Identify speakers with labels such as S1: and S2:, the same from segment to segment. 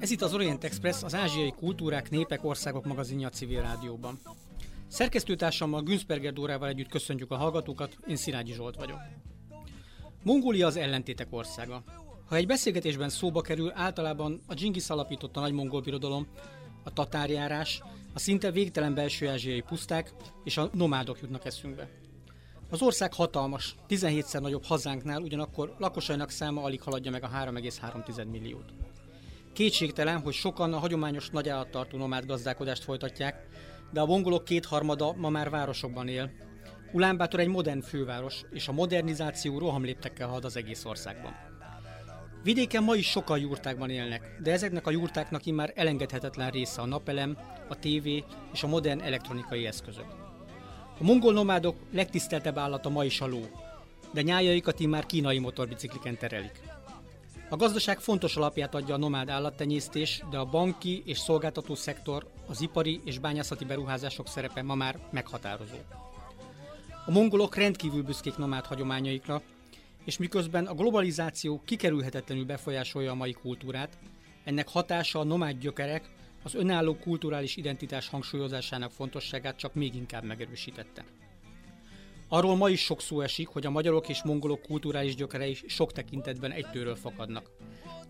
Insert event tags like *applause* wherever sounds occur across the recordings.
S1: Ez itt az Orient Express, az ázsiai kultúrák, népek, országok magazinja a civil rádióban. Szerkesztőtársammal Günzberger Dórával együtt köszöntjük a hallgatókat, én Szilágyi Zsolt vagyok. Mongólia az ellentétek országa. Ha egy beszélgetésben szóba kerül, általában a Dzsingisz alapította nagy mongol birodalom, a tatárjárás, a szinte végtelen belső ázsiai puszták és a nomádok jutnak eszünkbe. Az ország hatalmas, 17-szer nagyobb hazánknál, ugyanakkor lakosainak száma alig haladja meg a 3,3 milliót. Kétségtelen, hogy sokan a hagyományos nagy állattartó nomád gazdálkodást folytatják, de a mongolok kétharmada ma már városokban él. Ulánbátor egy modern főváros, és a modernizáció rohamléptekkel halad az egész országban. Vidéken ma is sokan jurtákban élnek, de ezeknek a jurtáknak immár elengedhetetlen része a napelem, a tévé és a modern elektronikai eszközök. A mongol nomádok legtiszteltebb állata ma is a ló, de nyájaikat immár kínai motorbicikliken terelik. A gazdaság fontos alapját adja a nomád állattenyésztés, de a banki és szolgáltató szektor, az ipari és bányászati beruházások szerepe ma már meghatározó. A mongolok rendkívül büszkék nomád hagyományaikra, és miközben a globalizáció kikerülhetetlenül befolyásolja a mai kultúrát, ennek hatása a nomád gyökerek, az önálló kulturális identitás hangsúlyozásának fontosságát csak még inkább megerősítette. Arról ma is sok szó esik, hogy a magyarok és mongolok kulturális gyökerei sok tekintetben egytőről fakadnak.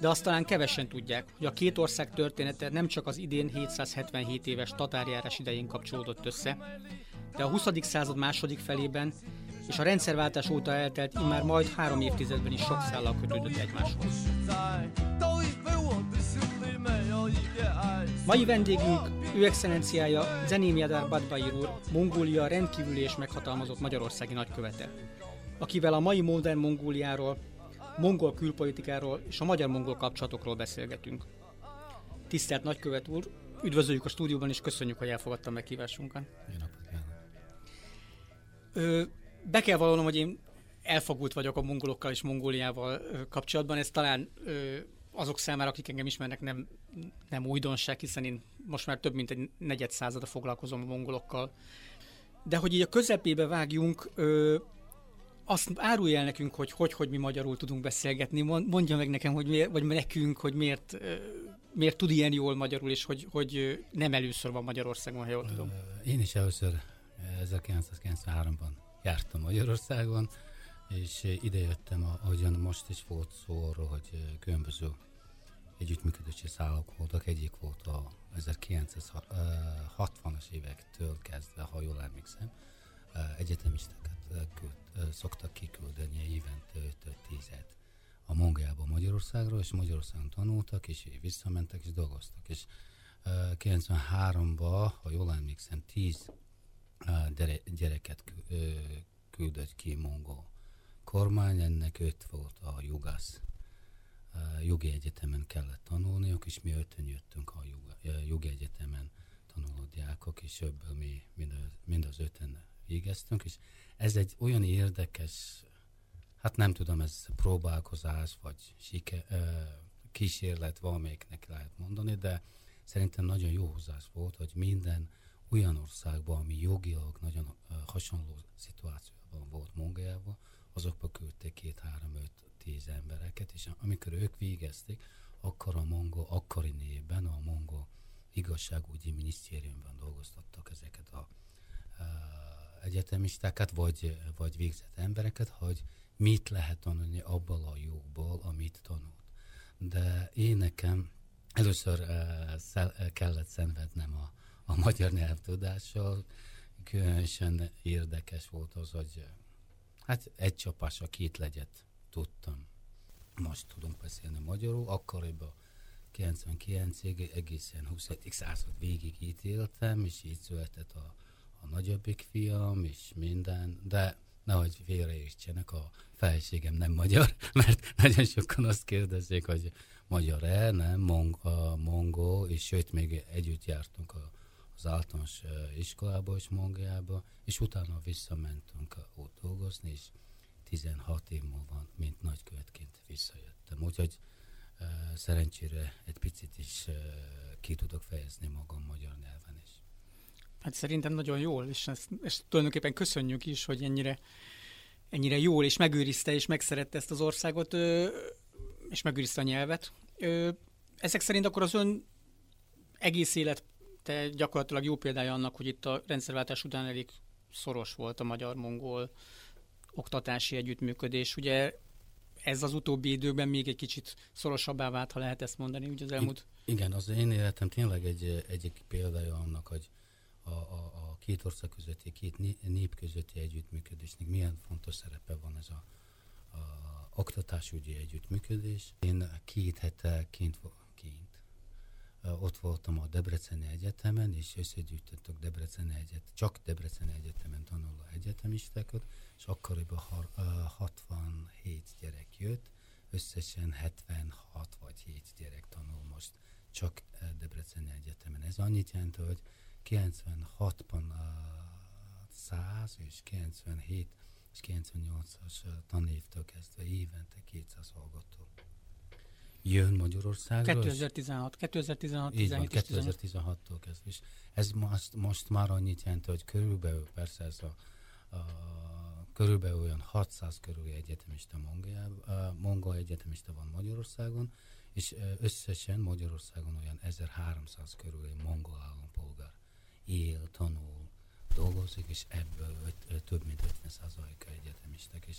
S1: De azt talán kevesen tudják, hogy a két ország története nem csak az idén 777 éves tatárjárás idején kapcsolódott össze, de a 20. század második felében és a rendszerváltás óta eltelt immár majd három évtizedben is sok szállal kötődött egymáshoz. Mai vendégünk, ő excellenciája Zenémiadár Badbair úr, Mongólia rendkívüli és meghatalmazott magyarországi nagykövete, akivel a mai modern Mongóliáról, mongol külpolitikáról és a magyar-mongol kapcsolatokról beszélgetünk. Tisztelt nagykövet úr, üdvözöljük a stúdióban és köszönjük, hogy elfogadta meghívásunkat.
S2: Jó napot!
S1: Ö, be kell vallanom, hogy én elfogult vagyok a mongolokkal és Mongóliával kapcsolatban. Ez talán ö, azok számára, akik engem ismernek, nem, nem újdonság, hiszen én most már több mint egy negyed százada foglalkozom a mongolokkal. De hogy így a közepébe vágjunk, ö, azt árulj el nekünk, hogy, hogy hogy mi magyarul tudunk beszélgetni. Mond- Mondja meg nekem, hogy miért, vagy nekünk, hogy miért, miért tud ilyen jól magyarul, és hogy, hogy nem először van Magyarországon, ha jól tudom.
S2: Én is először 1993-ban jártam Magyarországon, és ide jöttem, ahogyan most is volt szó arról, hogy ö, különböző együttműködési szállók voltak. Egyik volt a 1960-as évektől kezdve, ha jól emlékszem, ö, küld, szoktak kiküldeni évente 5-10-et a Mongoljába Magyarországról, és Magyarországon tanultak, és visszamentek, és dolgoztak. És ö, 93-ban, ha jól emlékszem, 10 ö, dere- gyereket küldött ki mongol kormány, ennek öt volt a jogász. Jogi egyetemen kellett tanulniuk, és mi ötön jöttünk a jogi egyetemen tanuló diákok, és ebből mi mind, a, mind az öten végeztünk, és ez egy olyan érdekes, hát nem tudom, ez próbálkozás, vagy sike, ö, kísérlet valamelyiknek lehet mondani, de szerintem nagyon jó hozás volt, hogy minden olyan országban, ami jogilag nagyon hasonló szituációban volt Mongoliában, azokba küldték két, három, öt, tíz embereket, és amikor ők végezték, akkor a mongol, akkori névben a mongol igazságügyi minisztériumban dolgoztattak ezeket a ö, egyetemistákat, vagy, vagy végzett embereket, hogy mit lehet tanulni abból a jogból, amit tanult. De én nekem először uh, szel, uh, kellett szenvednem a, a magyar nyelvtudással, különösen érdekes volt az, hogy hát egy csapásra két legyet tudtam. Most tudunk beszélni magyarul, akkoriban 99-ig egészen 20. század végig itt éltem, és így született a, a nagyobbik fiam, és minden, de nehogy félreértsenek, a feleségem nem magyar, *laughs* mert nagyon sokan azt kérdezik, hogy magyar-e, nem, mongol, és sőt, még együtt jártunk a, az általános iskolába és Mongoliába, és utána visszamentünk ott dolgozni, és 16 év múlva, mint nagykövetként visszajöttem. Úgyhogy szerencsére egy picit is ki tudok fejezni magam magyar nyelven is.
S1: Hát szerintem nagyon jól, és ezt, ezt tulajdonképpen köszönjük is, hogy ennyire ennyire jól és megőrizte és megszerette ezt az országot, és megőrizte a nyelvet. Ezek szerint akkor az ön egész élet te gyakorlatilag jó példája annak, hogy itt a rendszerváltás után elég szoros volt a magyar-mongol oktatási együttműködés. Ugye ez az utóbbi időben még egy kicsit szorosabbá vált, ha lehet ezt mondani, ugye az elmúlt...
S2: Igen, az én életem tényleg egy, egy példája annak, hogy a, a, a két ország közötti, két nép közötti együttműködésnek milyen fontos szerepe van ez a, a oktatásügyi együttműködés. Én két hete kint, kint ott voltam a Debreceni Egyetemen, és összegyűjtöttük Debreceni Egyetem, csak Debreceni Egyetemen tanuló egyetemistákat, és akkoriban 67 gyerek jött, összesen 76 vagy 7 gyerek tanul most csak Debreceni Egyetemen. Ez annyit jelent, hogy 96-ban 100 és 97 és 98-as tanévtől kezdve évente 200 hallgató jön Magyarországra.
S1: 2016, 2016,
S2: így van, 2016-tól kezdve. És ez most, most már annyit jelent, hogy körülbelül, persze ez a, a körülbelül olyan 600 körüli egyetemista mongol egyetemista van Magyarországon, és összesen Magyarországon olyan 1300 körüli mongol állampolgár él, tanul, dolgozik, és ebből öt, több mint 50%-a egyetemisták. És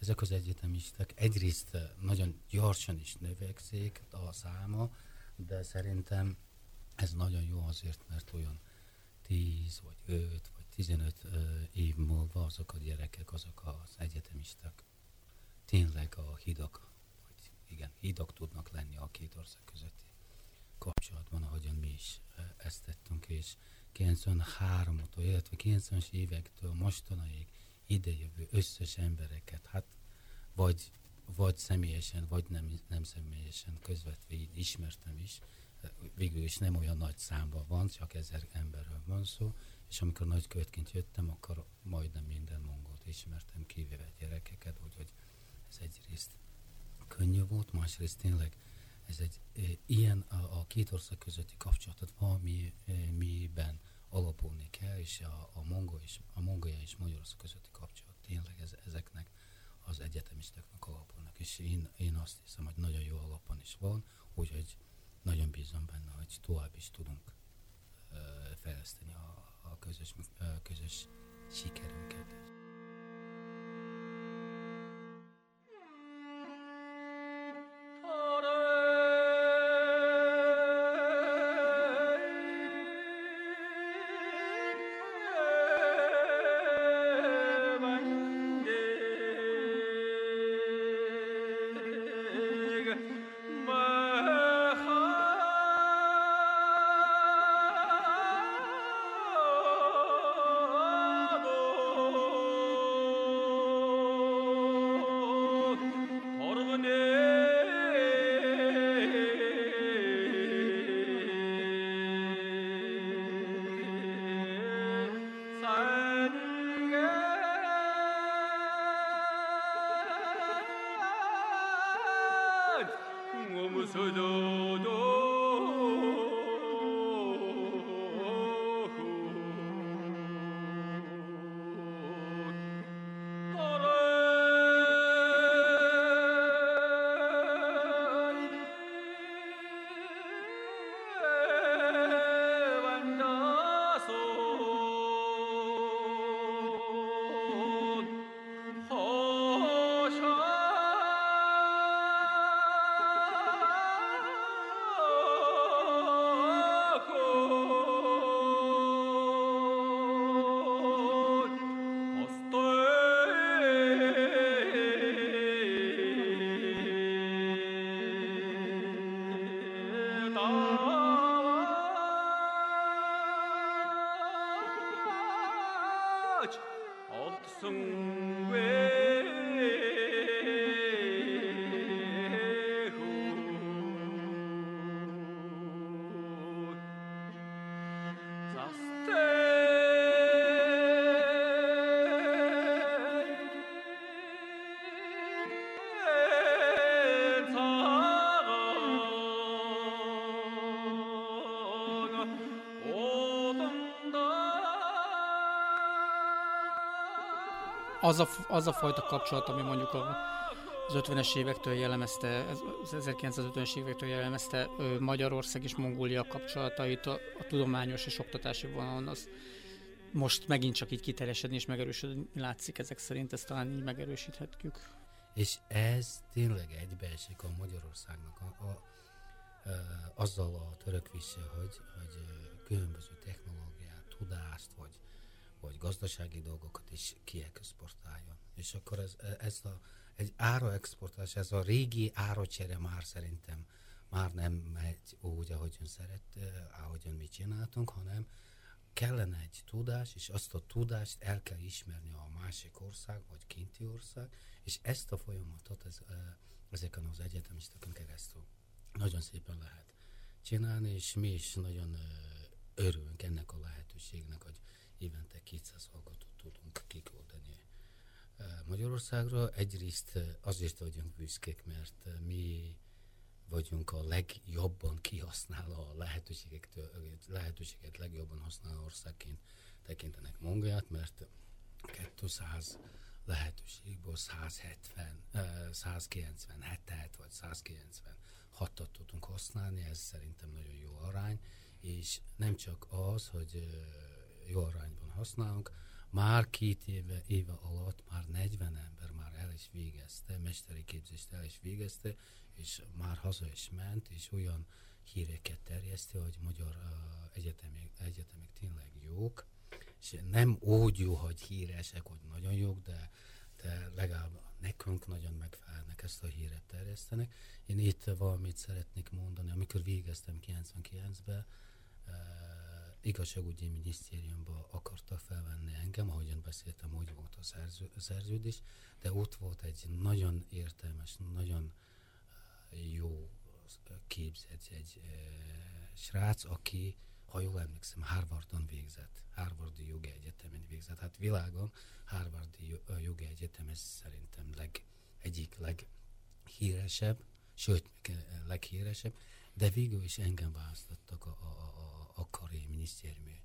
S2: ezek az egyetemisták egyrészt nagyon gyorsan is növekszik a száma, de szerintem ez nagyon jó azért, mert olyan 10 vagy 5 vagy 15 év múlva azok a gyerekek, azok az egyetemisták tényleg a hidak, vagy igen, hidak tudnak lenni a két ország közötti kapcsolatban, ahogyan mi is ezt tettünk, és 93-tól, illetve 90-es évektől mostanáig idejövő összes embereket, hát vagy, vagy személyesen, vagy nem, nem személyesen közvetve így ismertem is, végül is nem olyan nagy számban van, csak ezer emberről van szó, és amikor nagykövetként jöttem, akkor majdnem minden mongolt ismertem, kivéve gyerekeket, úgyhogy ez egyrészt könnyű volt, másrészt tényleg ez egy ilyen a, a két ország közötti kapcsolatot valami e, alapulni kell, és a, a mongol és a mongolja és Magyarország közötti kapcsolat tényleg ez, ezeknek az egyetemistáknak alapulnak. És én, én azt hiszem, hogy nagyon jó alapon is van, úgyhogy nagyon bízom benne, hogy tovább is tudunk uh, fejleszteni a, a közös, uh, közös sikerünket.
S1: Az a, az a fajta kapcsolat, ami mondjuk a, az 50-es évektől jellemezte, az 1950-es évektől jellemezte Magyarország és Mongólia kapcsolatait a, a tudományos és oktatási vonalon, az most megint csak így kiteljesedni és megerősödni látszik ezek szerint, ezt talán így megerősíthetjük.
S2: És ez tényleg egybeesik a Magyarországnak a, a, a, azzal a törekvése, hogy, hogy különböző vagy, vagy gazdasági dolgokat is kiexportáljon. És akkor ez, ez a, egy áraexportálás, ez a régi áracsere már szerintem már nem megy úgy, ahogyan szeret, ahogyan mi csináltunk, hanem kellene egy tudás, és azt a tudást el kell ismerni a másik ország, vagy kinti ország, és ezt a folyamatot ez, ezeken az egyetemistákon keresztül nagyon szépen lehet csinálni, és mi is nagyon örülünk ennek a lehetőségnek, hogy évente 200 hallgatót tudunk kiküldeni Magyarországra. Egyrészt azért vagyunk büszkék, mert mi vagyunk a legjobban kihasználó a lehetőségektől, lehetőséget legjobban használó országként tekintenek Mongoliát, mert 200 lehetőségből 170, 197-et vagy 196-ot tudunk használni, ez szerintem nagyon jó arány, és nem csak az, hogy jó arányban használunk, már két éve, éve alatt már 40 ember már el is végezte, mesteri képzést el is végezte, és már haza is ment, és olyan híreket terjeszti, hogy magyar uh, egyetemek, egyetemek tényleg jók, és nem úgy jó, hogy híresek, hogy nagyon jók, de, de legalább nekünk nagyon megfelelnek ezt a híret terjesztenek. Én itt valamit szeretnék mondani, amikor végeztem 99-ben, uh, igazságügyi minisztériumba akarta felvenni engem, ahogyan beszéltem, hogy volt a szerző, szerződés, de ott volt egy nagyon értelmes, nagyon jó képzett egy e, srác, aki, ha jól emlékszem, Harvardon végzett, Harvardi jogi egyetemen végzett. Hát világon Harvardi jogi egyetem ez szerintem leg, egyik leghíresebb, sőt, leghíresebb, de végül is engem választottak a, a, a, a kari minisztériumi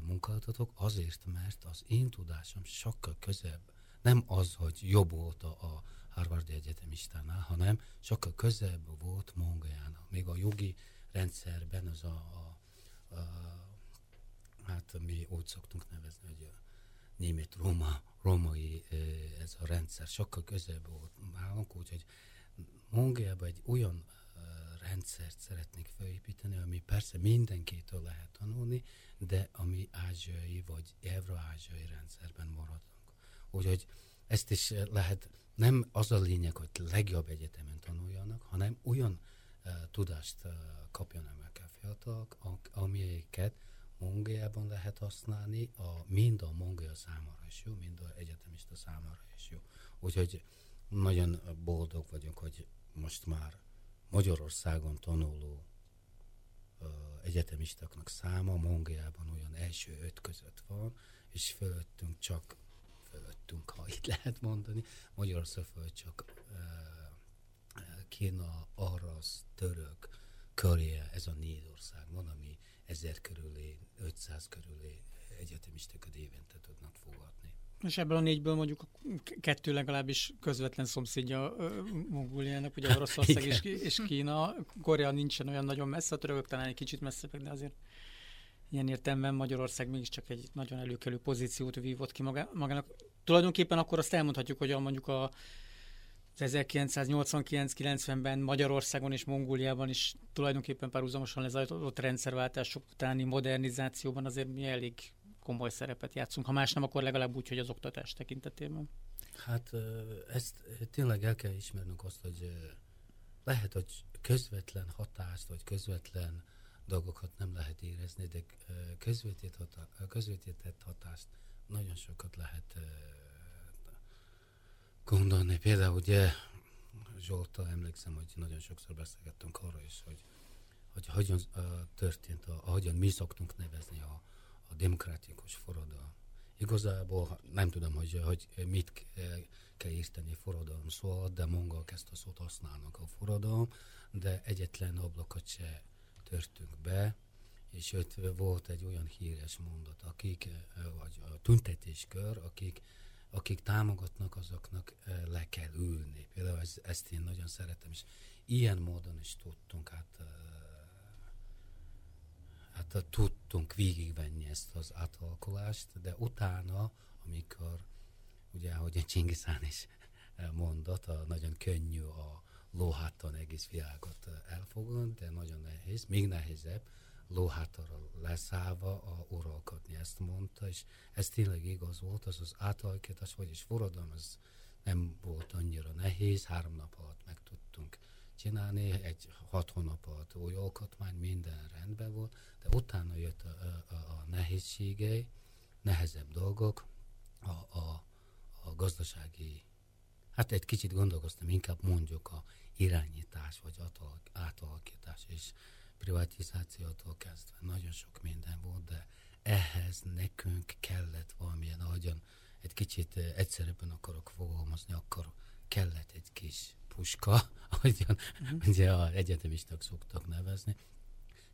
S2: munkáltatók azért, mert az én tudásom sokkal közebb, nem az, hogy jobb volt a, a Harvardi Egyetemistánál, hanem sokkal közelebb volt Mongoliának. Még a jogi rendszerben az a, a, a hát mi úgy szoktunk nevezni, hogy a német Róma, római ez a rendszer sokkal közelebb volt nálunk, úgyhogy Mongoliában egy olyan rendszert szeretnék felépíteni, ami persze mindenkitől lehet tanulni, de ami ázsiai vagy eurázsiai rendszerben maradunk. Úgyhogy ezt is lehet nem az a lényeg, hogy legjobb egyetemen tanuljanak, hanem olyan uh, tudást uh, kapjanak meg a fiatalok, amelyeket Mongoliában lehet használni, a, mind a mongolia számára is jó, mind a egyetemista számára is jó. Úgyhogy nagyon boldog vagyok, hogy most már Magyarországon tanuló uh, egyetemistaknak száma Mongoliában olyan első öt között van, és fölöttünk csak fölöttünk, ha itt *laughs* lehet mondani. Magyarország föl csak Kína, Arasz, Török, Korea, ez a négy ország van, ami ezer körülé, 500 körülé egyetemistákat évente tudnak fogadni.
S1: És ebből a négyből mondjuk kettő legalábbis közvetlen szomszédja Mongóliának, ugye *laughs* Oroszország és, és Kína. Korea nincsen olyan nagyon messze, a törökök talán egy kicsit messzebbek, de azért ilyen értelemben Magyarország mégiscsak egy nagyon előkelő pozíciót vívott ki magának. Tulajdonképpen akkor azt elmondhatjuk, hogy a, mondjuk a 1989-90-ben Magyarországon és Mongóliában is tulajdonképpen párhuzamosan lezajlott rendszerváltások utáni modernizációban azért mi elég komoly szerepet játszunk. Ha más nem, akkor legalább úgy, hogy az oktatás tekintetében.
S2: Hát ezt tényleg el kell ismernünk azt, hogy lehet, hogy közvetlen hatást, vagy közvetlen dolgokat nem lehet érezni, de közvetített, hatá, közvetített hatást nagyon sokat lehet gondolni. Például ugye Zsoltal emlékszem, hogy nagyon sokszor beszélgettünk arra is, hogy, hogy hogyan történt, a, ahogyan mi szoktunk nevezni a, a demokratikus forradalom. Igazából nem tudom, hogy, hogy mit kell írteni forradalom szó de mongolok ezt a szót használnak a forradalom, de egyetlen ablakot se törtünk be, és ott volt egy olyan híres mondat, akik, vagy a tüntetéskör, akik akik támogatnak, azoknak le kell ülni. Például ez, ezt én nagyon szeretem, és ilyen módon is tudtunk hát, hát tudtunk végigvenni ezt az átalakulást, de utána, amikor ugye, ahogy a Csingiszán is mondott, a, nagyon könnyű a lóháton egész világot elfoglalni, de nagyon nehéz, még nehézebb lóhátorral leszállva a uralkodni, ezt mondta, és ez tényleg igaz volt, az az átalakítás, vagyis forradalom, az nem volt annyira nehéz, három nap alatt meg tudtunk csinálni, egy hat hónap alatt új alkotmány, minden rendben volt, de utána jött a, a, a nehézségei, nehezebb dolgok, a, a, a gazdasági, hát egy kicsit gondolkoztam, inkább mondjuk a irányítás vagy átalakítás, és privatizációtól kezdve. Nagyon sok minden volt, de ehhez nekünk kellett valamilyen, ahogyan egy kicsit egyszerűbben akarok fogalmazni, akkor kellett egy kis puska, *laughs* ahogyan uh-huh. ugye a egyetemisták szoktak nevezni,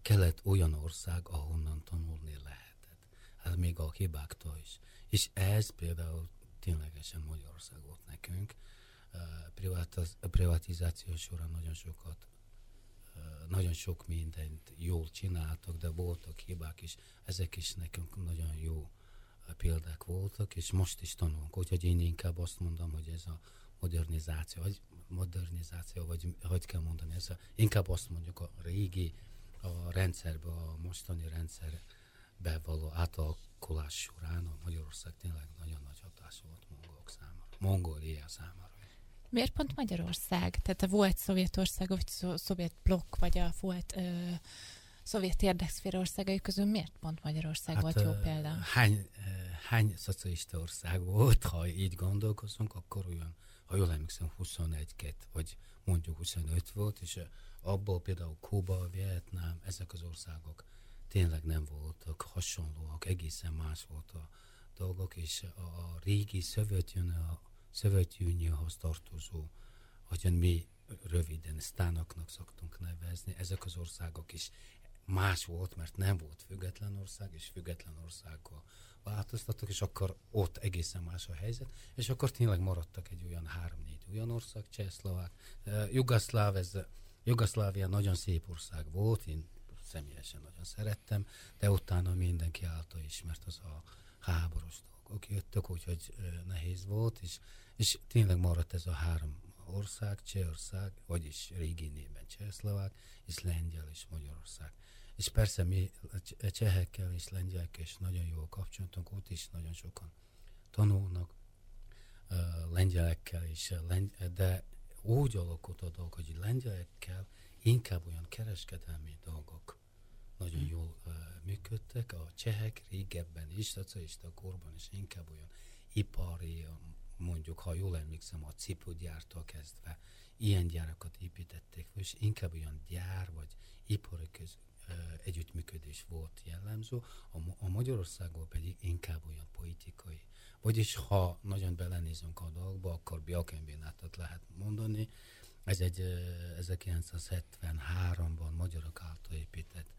S2: kellett olyan ország, ahonnan tanulni lehetett. Hát még a hibáktól is. És ez például ténylegesen Magyarország volt nekünk. A privatizáció során nagyon sokat nagyon sok mindent jól csináltak, de voltak hibák is, ezek is nekünk nagyon jó példák voltak, és most is tanulunk. Úgyhogy én inkább azt mondom, hogy ez a modernizáció, vagy modernizáció, vagy hogy kell mondani, ez a, inkább azt mondjuk a régi a rendszerbe, a mostani rendszerbe való átalakulás során a Magyarország tényleg nagyon nagy hatás volt mongolok számára, Mongólia számára.
S3: Miért pont Magyarország? Tehát a volt Szovjetország, vagy szovjet blokk, vagy a volt ö, szovjet érdekszféra országai közül miért pont Magyarország hát, volt jó példa?
S2: Hány, hány szocialista ország volt, ha így gondolkozunk, akkor olyan, ha jól emlékszem, 21 vagy mondjuk 25 volt, és abból például Kuba, Vietnám, ezek az országok tényleg nem voltak hasonlóak, egészen más volt a dolgok, és a, a régi Szovjetunió Szövetjúnióhoz tartozó, hogyan mi röviden sztánoknak szoktunk nevezni, ezek az országok is más volt, mert nem volt független ország, és független országgal változtattak, és akkor ott egészen más a helyzet, és akkor tényleg maradtak egy olyan három-négy olyan ország, Csehszlovák, Jugoszláv, ez Jugoszlávia nagyon szép ország volt, én személyesen nagyon szerettem, de utána mindenki által ismert az a háborús dolgok jöttek, úgyhogy nehéz volt, és és tényleg maradt ez a három ország, Csehország, vagyis régi néven Csehszlovák, és Lengyel és Magyarország. És persze mi csehekkel és lengyelekkel is nagyon jól kapcsolatunk, ott is nagyon sokan tanulnak lengyelekkel is, de úgy alakult a dolog, hogy lengyelekkel inkább olyan kereskedelmi dolgok nagyon hmm. jól uh, működtek. A csehek régebben is, szocialista korban is inkább olyan ipari, mondjuk, ha jól emlékszem, a cipőgyártól kezdve ilyen gyárakat építették és inkább olyan gyár vagy ipari köz, együttműködés volt jellemző, a, a Magyarországon pedig inkább olyan politikai. Vagyis ha nagyon belenézünk a dolgokba, akkor biokombinatot lehet mondani. Ez egy 1973-ban magyarok által épített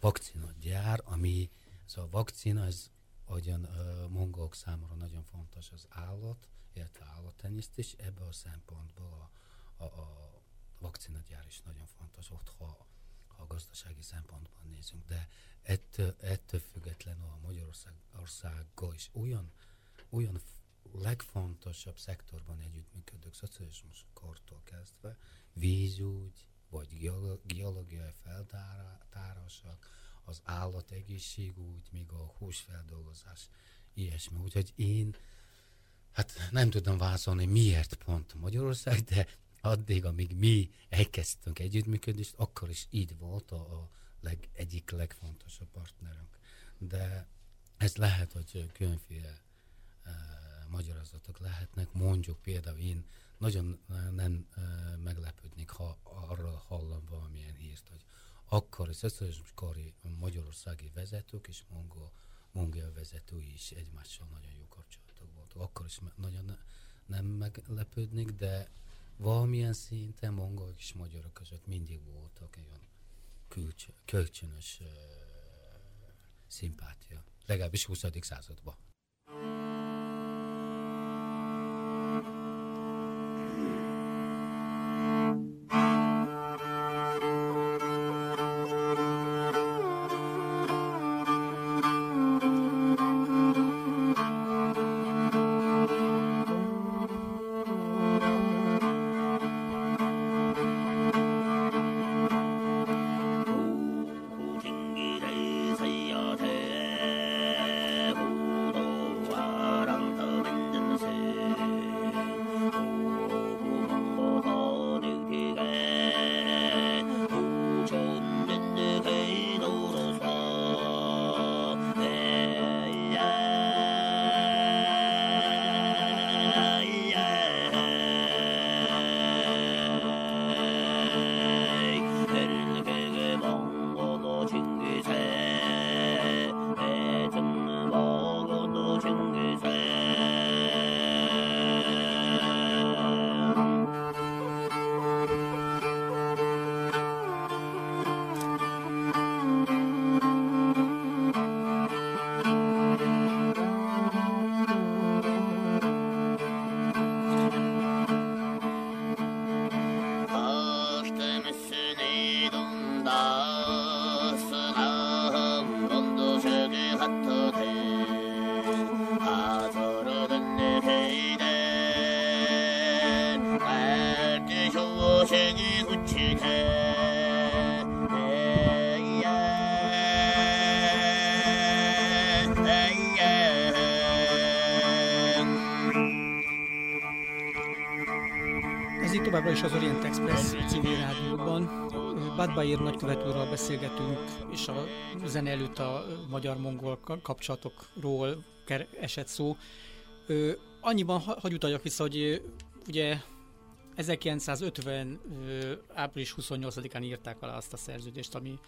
S2: vakcinagyár, ami ez a vakcina, ez ahogyan uh, mongolok számára nagyon fontos az állat, illetve állattenyésztés, ebből a szempontból a, a, a vakcinagyár is nagyon fontos ott, ha, ha gazdasági szempontból nézünk, de ettől, ettől függetlenül a Magyarország országgal is olyan, olyan legfontosabb szektorban együttműködők, szocializmus kortól kezdve, vízügy, vagy geológiai feltárások, az állategészségügy, még a húsfeldolgozás, ilyesmi. Úgyhogy én hát nem tudom válaszolni, miért pont Magyarország, de addig, amíg mi elkezdtünk együttműködést, akkor is így volt a, a leg, egyik legfontosabb partnerünk. De ez lehet, hogy különféle uh, magyarázatok lehetnek. Mondjuk például én nagyon nem uh, meglepődnék, ha arról hallom valamilyen hírt, hogy akkor az kori magyarországi vezetők és mongol, mongol vezetői is egymással nagyon jó kapcsolatok voltak. Akkor is nagyon nem meglepődnék, de valamilyen szinten mongolok és magyarok között mindig voltak olyan kölcsönös uh, szimpátia. Legalábbis 20. században.
S1: Itt továbbra is az Orient Express civil rádióban. Bad Bayer nagykövetőről beszélgetünk, és a zene előtt a magyar-mongol kapcsolatokról esett szó. Annyiban hagy utaljak vissza, hogy ugye 1950. április 28-án írták alá azt a szerződést, ami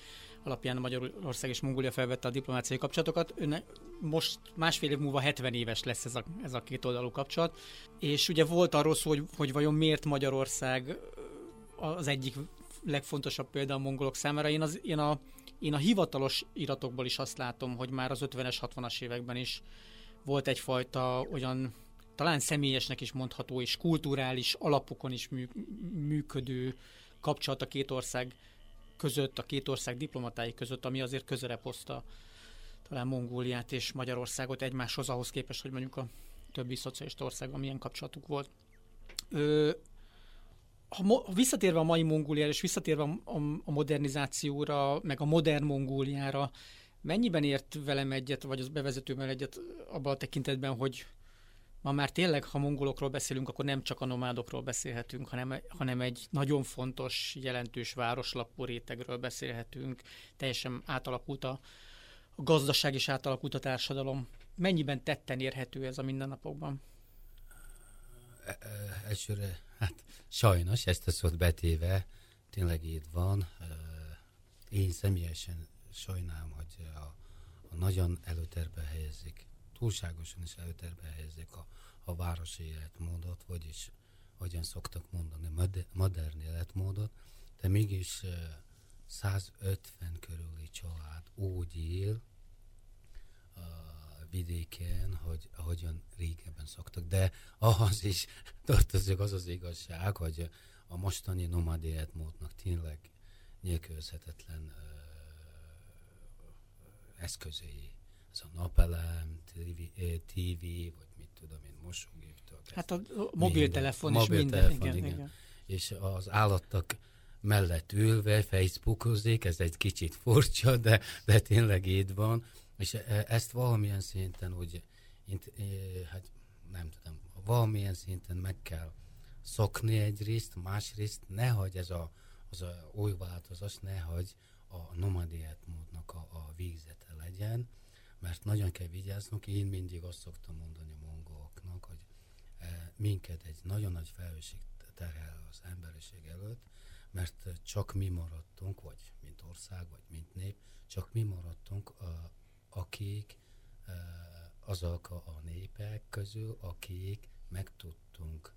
S1: alapján Magyarország és Mongólia felvette a diplomáciai kapcsolatokat. Önne, most másfél év múlva 70 éves lesz ez a, ez a két oldalú kapcsolat. És ugye volt arról szó, hogy, hogy vajon miért Magyarország az egyik legfontosabb példa a mongolok számára. Én, az, én, a, én a hivatalos iratokból is azt látom, hogy már az 50-es, 60-as években is volt egyfajta olyan talán személyesnek is mondható, és kulturális alapokon is működő kapcsolat a két ország között, a két ország diplomatái között, ami azért közelebb hozta talán Mongóliát és Magyarországot egymáshoz ahhoz képest, hogy mondjuk a többi szocialista országban milyen kapcsolatuk volt. Ö, ha mo- visszatérve a mai Mongóliára, és visszatérve a, a, a modernizációra, meg a modern Mongóliára, mennyiben ért velem egyet, vagy az bevezetővel egyet abban a tekintetben, hogy ma már tényleg, ha mongolokról beszélünk, akkor nem csak a nomádokról beszélhetünk, hanem, hanem egy nagyon fontos, jelentős városlapú rétegről beszélhetünk. Teljesen átalakult a, a gazdaság és átalakult a társadalom. Mennyiben tetten érhető ez a mindennapokban?
S2: E, e, elsőre, hát sajnos ezt a szót betéve tényleg így van. E, én személyesen sajnálom, hogy a, a nagyon előterbe helyezik, túlságosan is előterbe helyezik a a városi életmódot, vagyis hogyan szoktak mondani, modern életmódot, de mégis 150 körüli család úgy él a vidéken, hogy ahogyan régebben szoktak. De ahhoz is *laughs* tartozik az az igazság, hogy a mostani nomád életmódnak tényleg nélkülözhetetlen eszközei. Ez a napelem, TV, TV vagy tudom én, mosógéptől.
S1: Hát a mobiltelefon is minden. Igen, igen. igen.
S2: És az állattak mellett ülve Facebookozik, ez egy kicsit furcsa, de, de tényleg így van. És e, ezt valamilyen szinten úgy, hát nem tudom, valamilyen szinten meg kell szokni egyrészt, másrészt nehogy ez a, az a új változás, nehogy a nomadiát módnak a, a végzete legyen, mert nagyon kell vigyáznunk, én mindig azt szoktam mondani minket egy nagyon nagy felelősség terhel az emberiség előtt, mert csak mi maradtunk, vagy mint ország, vagy mint nép, csak mi maradtunk, a, akik azok a népek közül, akik meg tudtunk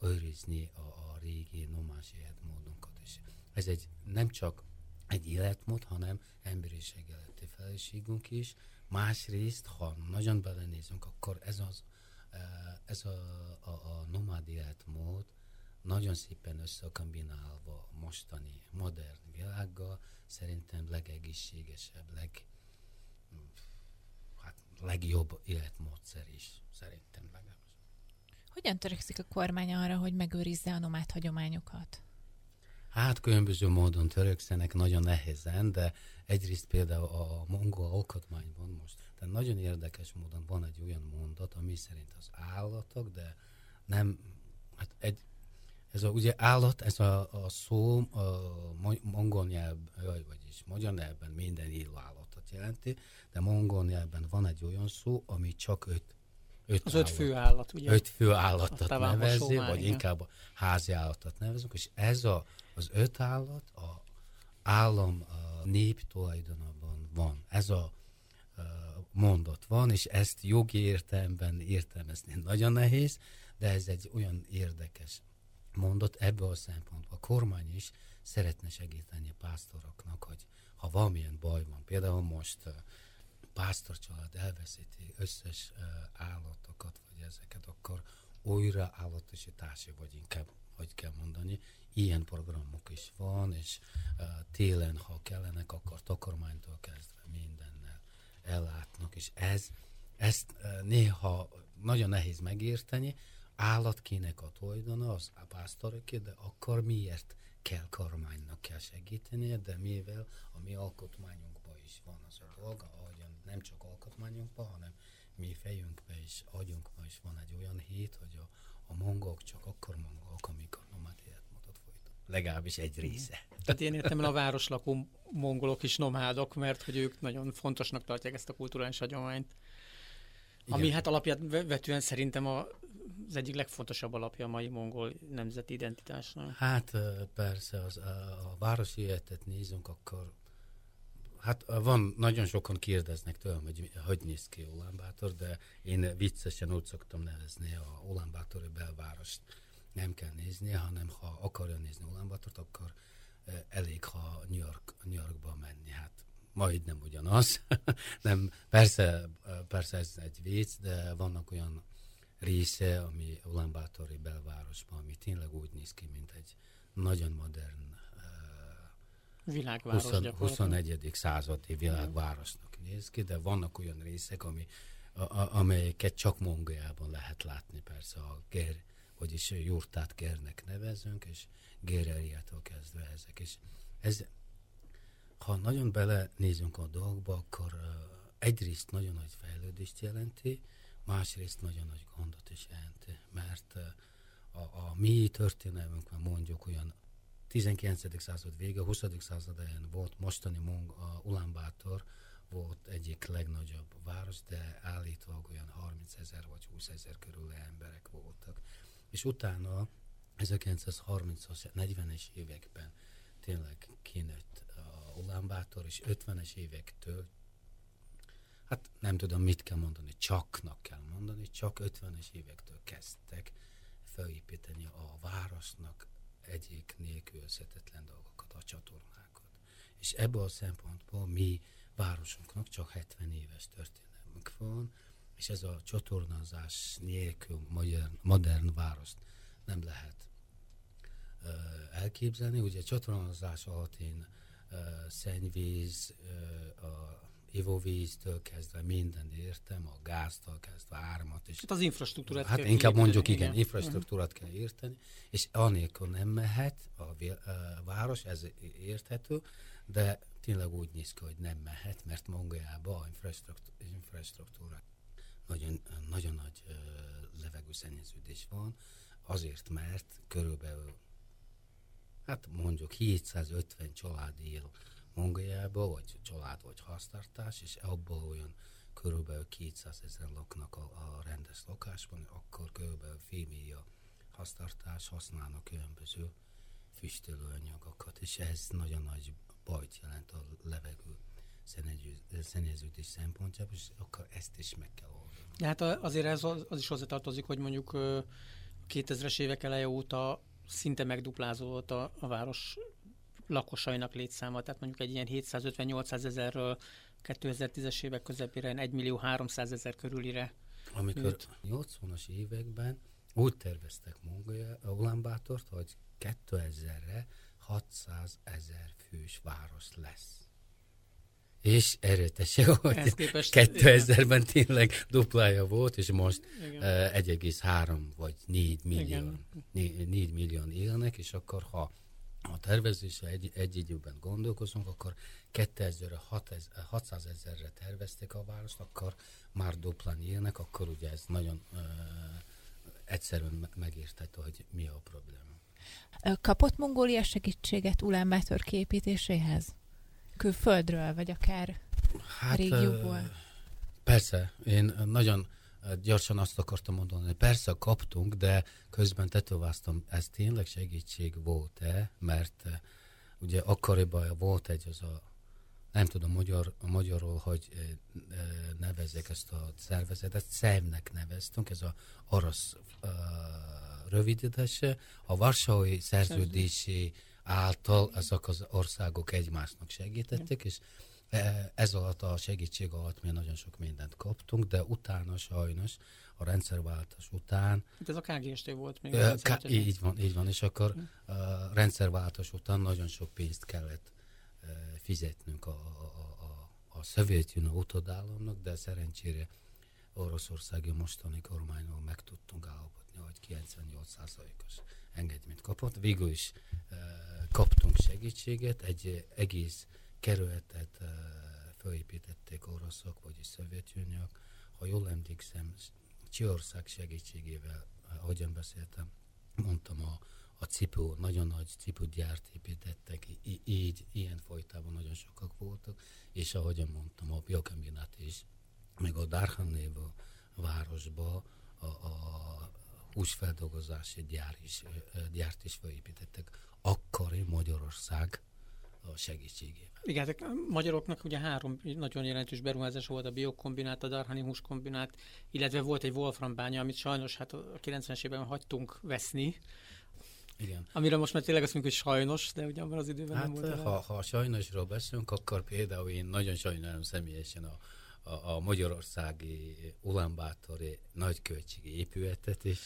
S2: őrizni a, a régi nomás életmódunkat. És ez egy nem csak egy életmód, hanem emberiség előtti felelősségünk is. Másrészt, ha nagyon belenézünk, akkor ez az ez a, a, a nomád életmód nagyon szépen összekombinálva a mostani modern világgal szerintem legegészségesebb, leg, hát legjobb életmódszer is, szerintem legalábbis.
S3: Hogyan törekszik a kormány arra, hogy megőrizze a nomád hagyományokat?
S2: Hát különböző módon törekszenek, nagyon nehézen, de egyrészt például a mongol alkotmányban most tehát nagyon érdekes módon van egy olyan mondat, ami szerint az állatok, de nem, hát egy, ez a, ugye állat, ez a, a szó a mongol nyelv, vagyis magyar nyelvben minden élő állatot jelenti, de mongol nyelvben van egy olyan szó, ami csak öt
S1: Öt az állat, öt fő állat, ugye?
S2: Öt fő állatot nevezi, vagy igen. inkább a házi állatot nevezünk, és ez a, az öt állat a állam a nép tulajdonában van. Ez a mondat van, és ezt jogi értelemben értelmezni nagyon nehéz, de ez egy olyan érdekes mondat ebből a szempontból. A kormány is szeretne segíteni a pásztoroknak, hogy ha valamilyen baj van, például most uh, pásztorcsalád elveszíti összes állatokat, vagy ezeket, akkor újra állatosítási, vagy inkább, hogy kell mondani, ilyen programok is van, és télen, ha kellenek, akkor takarmánytól kezdve minden ellátnak, és ez, ezt néha nagyon nehéz megérteni, állatkének a tulajdona, az a pásztoroké, de akkor miért kell kormánynak kell segítenie, de mivel a mi alkotmányunkban is van az a dolga, nem csak alkotmányunkban, hanem mi fejünkben és agyunkban is van egy olyan hét, hogy a, a mongolok csak akkor mongolok, amikor nomád életmódot folytat. Legalábbis egy része.
S1: Tehát én értem a városlakó mongolok is nomádok, mert hogy ők nagyon fontosnak tartják ezt a kulturális hagyományt. Igen. Ami hát alapját vetően szerintem a, az egyik legfontosabb alapja a mai mongol nemzeti identitásnak.
S2: Hát persze, az, a, a városi életet nézünk, akkor Hát van, nagyon sokan kérdeznek tőlem, hogy hogy néz ki Ulánbátor, de én viccesen úgy szoktam nevezni a Ulánbátori belvárost. Nem kell nézni, hanem ha akarja nézni Ulánbátort, akkor elég, ha New, York, New Yorkba menni. Hát majd nem ugyanaz. *laughs* nem, persze, persze ez egy vicc, de vannak olyan része, ami Ulánbátori belvárosban, ami tényleg úgy néz ki, mint egy nagyon modern
S1: Világváros
S2: 20, 21. századi világvárosnak néz ki, de vannak olyan részek, ami, a, a, amelyeket csak Mongoliában lehet látni, persze a Ger, vagyis Jurtát Gernek nevezünk, és Gereriától kezdve ezek. És ez, ha nagyon bele nézünk a dolgokba, akkor egyrészt nagyon nagy fejlődést jelenti, másrészt nagyon nagy gondot is jelenti, mert a, a mi történelmünkben mondjuk olyan 19. század vége, 20. század volt mostani Mong, a Ulaanbaatar volt egyik legnagyobb város, de állítólag olyan 30 ezer vagy 20 ezer körül emberek voltak. És utána 1930-as, 40-es években tényleg kinőtt a Ulaanbaatar, és 50-es évektől hát nem tudom mit kell mondani, csaknak kell mondani, csak 50-es évektől kezdtek felépíteni a városnak egyik nélkülözhetetlen dolgokat, a csatornákat. És ebből a szempontból mi városunknak csak 70 éves történelmünk van, és ez a csatornázás nélkül modern, modern várost nem lehet uh, elképzelni. Ugye csatornázás alatt én uh, szennyvíz, uh, a ivóvíztől kezdve minden értem, a gáztól kezdve áramot. És
S1: hát az infrastruktúrát
S2: Hát
S1: kell
S2: inkább írteni, mondjuk igen, igen infrastruktúrát kell írteni, és anélkül nem mehet a, a város, ez érthető, de tényleg úgy néz ki, hogy nem mehet, mert Mongoliában a infrastruktúra, infrastruktúra nagyon, nagyon nagy uh, levegőszennyeződés van, azért, mert körülbelül hát mondjuk 750 család él Mongoliába, vagy család, vagy háztartás, és abból olyan körülbelül 200 ezer laknak a, a rendes lakásban, akkor körülbelül fél háztartás használnak különböző füstölőanyagokat, és ez nagyon nagy bajt jelent a levegő szennyeződés szempontjából, és akkor ezt is meg kell oldani.
S1: Hát azért ez az, az is hozzátartozik, hogy mondjuk 2000-es évek eleje óta szinte megduplázódott a, a város lakosainak létszáma, tehát mondjuk egy ilyen 750-800 ezerről 2010-es évek közepére 1 millió 300 ezer körülire.
S2: Amikor 80-as években úgy terveztek Ulánbátort, hogy 2000-re 600 ezer fős város lesz. És erőtese, hogy 2000-ben tényleg duplája volt, és most uh, 1,3 vagy 4 millió, 4, 4 millió élnek, és akkor ha a tervezésre egy, egy időben gondolkozunk, akkor 2000 600 ezerre tervezték a várost, akkor már duplán élnek, akkor ugye ez nagyon uh, egyszerűen megérthető, hogy mi a probléma.
S3: Kapott Mongólia segítséget Ulánbátor képítéséhez? Külföldről, vagy akár hát, régióból?
S2: Persze, én nagyon gyorsan azt akartam mondani, hogy persze kaptunk, de közben tetováztam, ez tényleg segítség volt-e, mert uh, ugye akkoriban volt egy az a, nem tudom magyar, a magyarról, hogy uh, nevezzek ezt a szervezetet, szemnek neveztünk, ez a orosz uh, rövidítése, a Varsói szerződési által ezek az országok egymásnak segítettek, és ez alatt a segítség alatt mi nagyon sok mindent kaptunk, de utána sajnos a rendszerváltás után...
S1: Itt ez a KGST volt még.
S2: Uh, K- így van, így van, és akkor a uh, rendszerváltás után nagyon sok pénzt kellett fizetnünk a, a, a, a Szovjetunió utodállamnak, de szerencsére Oroszországi mostani kormányon meg tudtunk állapodni, hogy 98%-os engedményt kapott. Végül is uh, kaptunk segítséget, egy egész kerületet felépítették oroszok, vagyis szovjetuniók. Ha jól emlékszem, Csehország segítségével ahogyan beszéltem, mondtam, a, a cipő, nagyon nagy cipőgyárt építettek, í- így, ilyen folytában nagyon sokak voltak, és ahogyan mondtam, a biokombinát is, meg a Darhan névű városba a, a húsfeldolgozási gyár is, gyárt is felépítettek akkori Magyarország a segítségével.
S1: Igen, hát a magyaroknak ugye három nagyon jelentős beruházás volt, a biokombinát, a Darhani húskombinát, illetve volt egy Wolfram bánya, amit sajnos hát a 90-es évben hagytunk veszni,
S2: igen.
S1: Amire most már tényleg azt mondjuk, hogy sajnos, de ugye abban az időben
S2: hát,
S1: nem volt.
S2: Ha, ha sajnosról beszélünk, akkor például én nagyon sajnálom személyesen a, a, a magyarországi Ulambátori nagyköltségi épületet is.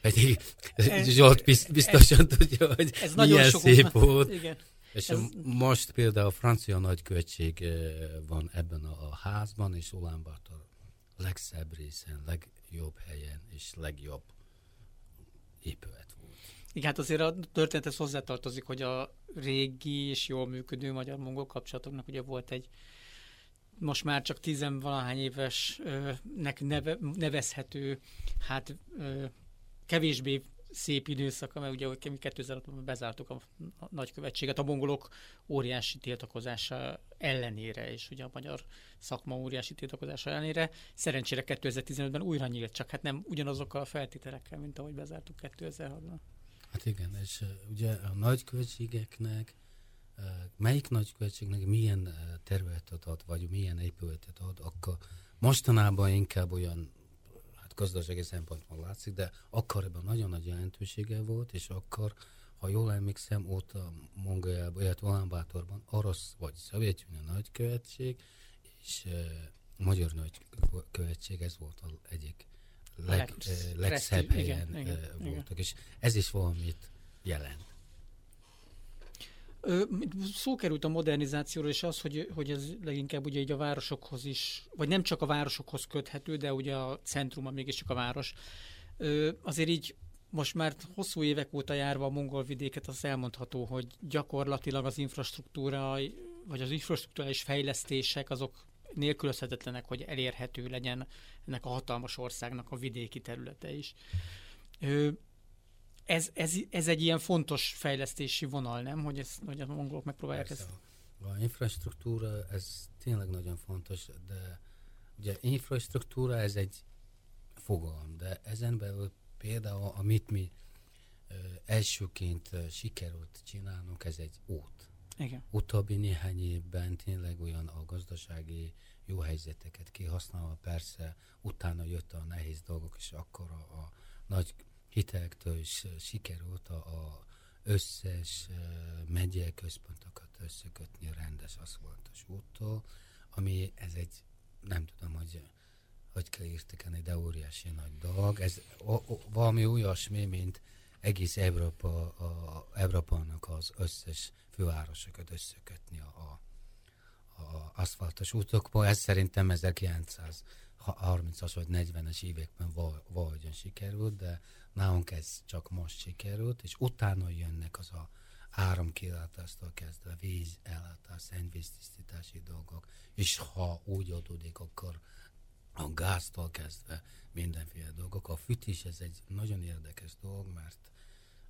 S2: Pedig ez, Zsolt biztosan ez, tudja, hogy ez milyen nagyon szép volt. Igen. És ez... most például a francia nagyköltség van ebben a házban, és Ulambátor legszebb részen, legjobb helyen, és legjobb épület volt.
S1: Igen, hát azért a történethez hozzátartozik, hogy a régi és jól működő magyar-mongol kapcsolatoknak ugye volt egy most már csak tizenvalahány évesnek neve, nevezhető, hát kevésbé szép időszaka, mert ugye mi 2006-ban bezártuk a, nagykövetséget, a mongolok óriási tiltakozása ellenére, és ugye a magyar szakma óriási tiltakozása ellenére. Szerencsére 2015-ben újra nyílt, csak hát nem ugyanazokkal a feltételekkel, mint ahogy bezártuk 2006-ban.
S2: Hát igen, és ugye a nagykövetségeknek melyik nagykövetségnek milyen területet ad, vagy milyen épületet ad, akkor mostanában inkább olyan gazdasági szempontból látszik, de akkor ebben nagyon nagy jelentősége volt, és akkor, ha jól emlékszem, ott a Mongoliában, illetve Ulánbátorban orosz vagy szovjetunió nagykövetség, és uh, magyar nagykövetség, ez volt az egyik leg, uh, legszebb helyen igen, igen, voltak, igen. és ez is valamit jelent.
S1: Szó került a modernizációról, és az, hogy, hogy ez leginkább ugye így a városokhoz is, vagy nem csak a városokhoz köthető, de ugye a centruma mégiscsak a város. Azért így most már hosszú évek óta járva a mongol vidéket, az elmondható, hogy gyakorlatilag az infrastruktúra, vagy az infrastruktúrális fejlesztések azok nélkülözhetetlenek, hogy elérhető legyen ennek a hatalmas országnak a vidéki területe is ez, ez, ez egy ilyen fontos fejlesztési vonal, nem? Hogy, ez, hogy a mongolok megpróbálják Persze. ezt.
S2: A infrastruktúra, ez tényleg nagyon fontos, de ugye infrastruktúra ez egy fogalom, de ezen belül például, amit mi ö, elsőként sikerült csinálnunk, ez egy út.
S1: Igen.
S2: Utóbbi néhány évben tényleg olyan a gazdasági jó helyzeteket kihasználva, persze utána jött a nehéz dolgok, és akkor a, a nagy hitelektől is sikerült a, a összes megyei központokat összekötni rendes aszfaltos úttól, ami ez egy, nem tudom, hogy hogy kell értékelni, de óriási nagy dolog. Ez o, o, valami olyasmi, mint egész Európa, a, Európának az összes fővárosokat összekötni a, a, a aszfaltos útokba. Ez szerintem 1930-as vagy 40-es években valahogyan sikerült, de Nálunk ez csak most sikerült, és utána jönnek az a áramkilátástól kezdve víz, ellátás, szennyvíztisztítási dolgok, és ha úgy adódik, akkor a gáztól kezdve mindenféle dolgok. A fűtés ez egy nagyon érdekes dolog, mert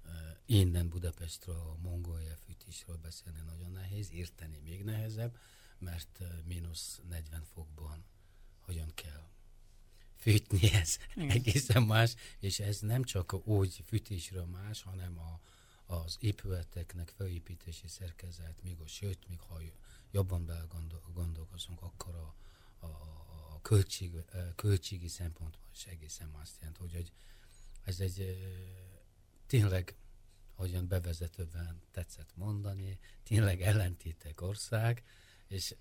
S2: uh, innen Budapestről, a Mongólia fűtésről beszélni nagyon nehéz, érteni még nehezebb, mert uh, mínusz 40 fokban hogyan kell fűtni, *laughs* ez Igen. egészen más, és ez nem csak úgy fűtésről más, hanem a, az épületeknek felépítési szerkezet, még a sőt, még ha jobban belegondolkozunk, akkor a, a, a költség, költségi szempontból is egészen más jelent, hogy, hogy ez egy tényleg, ahogyan bevezetőben tetszett mondani, tényleg ellentétek ország, és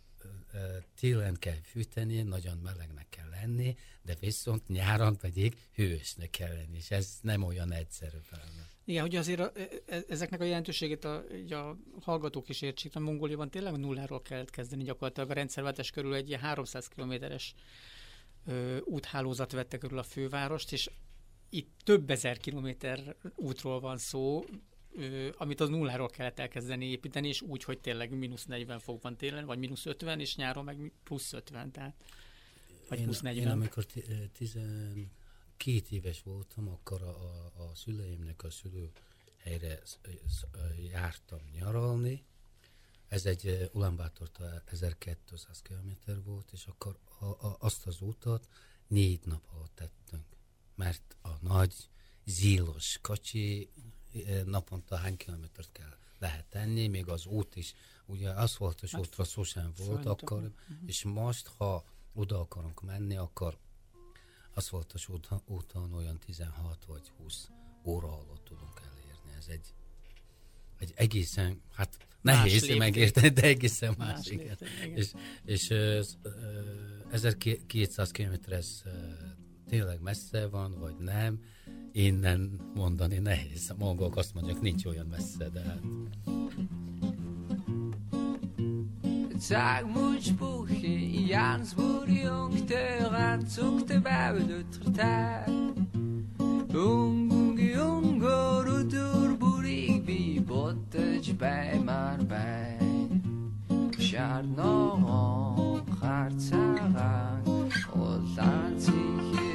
S2: télen kell fűteni, nagyon melegnek kell lenni, de viszont nyáron pedig hősnek kell lenni, és ez nem olyan egyszerű feladat.
S1: Igen, hogy azért a, e, e, ezeknek a jelentőségét a, a hallgatók is értsék, a Mongóliában tényleg nulláról kellett kezdeni gyakorlatilag a rendszerváltás körül egy ilyen 300 kilométeres úthálózat vette körül a fővárost, és itt több ezer kilométer útról van szó, amit az nulláról kellett elkezdeni építeni, és úgy, hogy tényleg mínusz 40 fokban télen, vagy mínusz 50, és nyáron meg plusz 50, tehát vagy
S2: én,
S1: plusz 40.
S2: Én amikor két éves voltam, akkor a, a, a szüleimnek a szülőhelyre jártam nyaralni. Ez egy Ulaanbaatortól 1200 km volt, és akkor a, a, azt az útat négy nap alatt tettünk. Mert a nagy zílos kocsi naponta hány kilométert kell lehet tenni, még az út is, ugye aszfaltos hát, útra sosem volt akkor, uh-huh. és most, ha oda akarunk menni, akkor aszfaltos úton, olyan 16 vagy 20 óra alatt tudunk elérni. Ez egy, egy egészen, hát nehéz megérteni, de egészen más, más igen. igen. És, és uh, 1200 km ez tényleg messze van, vagy nem, innen mondani nehéz. A mongolok azt mondják, nincs olyan messze, de hát... Sag spoegje in Jans boer jongte ran zoekte bij de tretaar. Ungung jungo rutur burig bi bottej bij maar bij. Sjár no hartsagan, ollan zich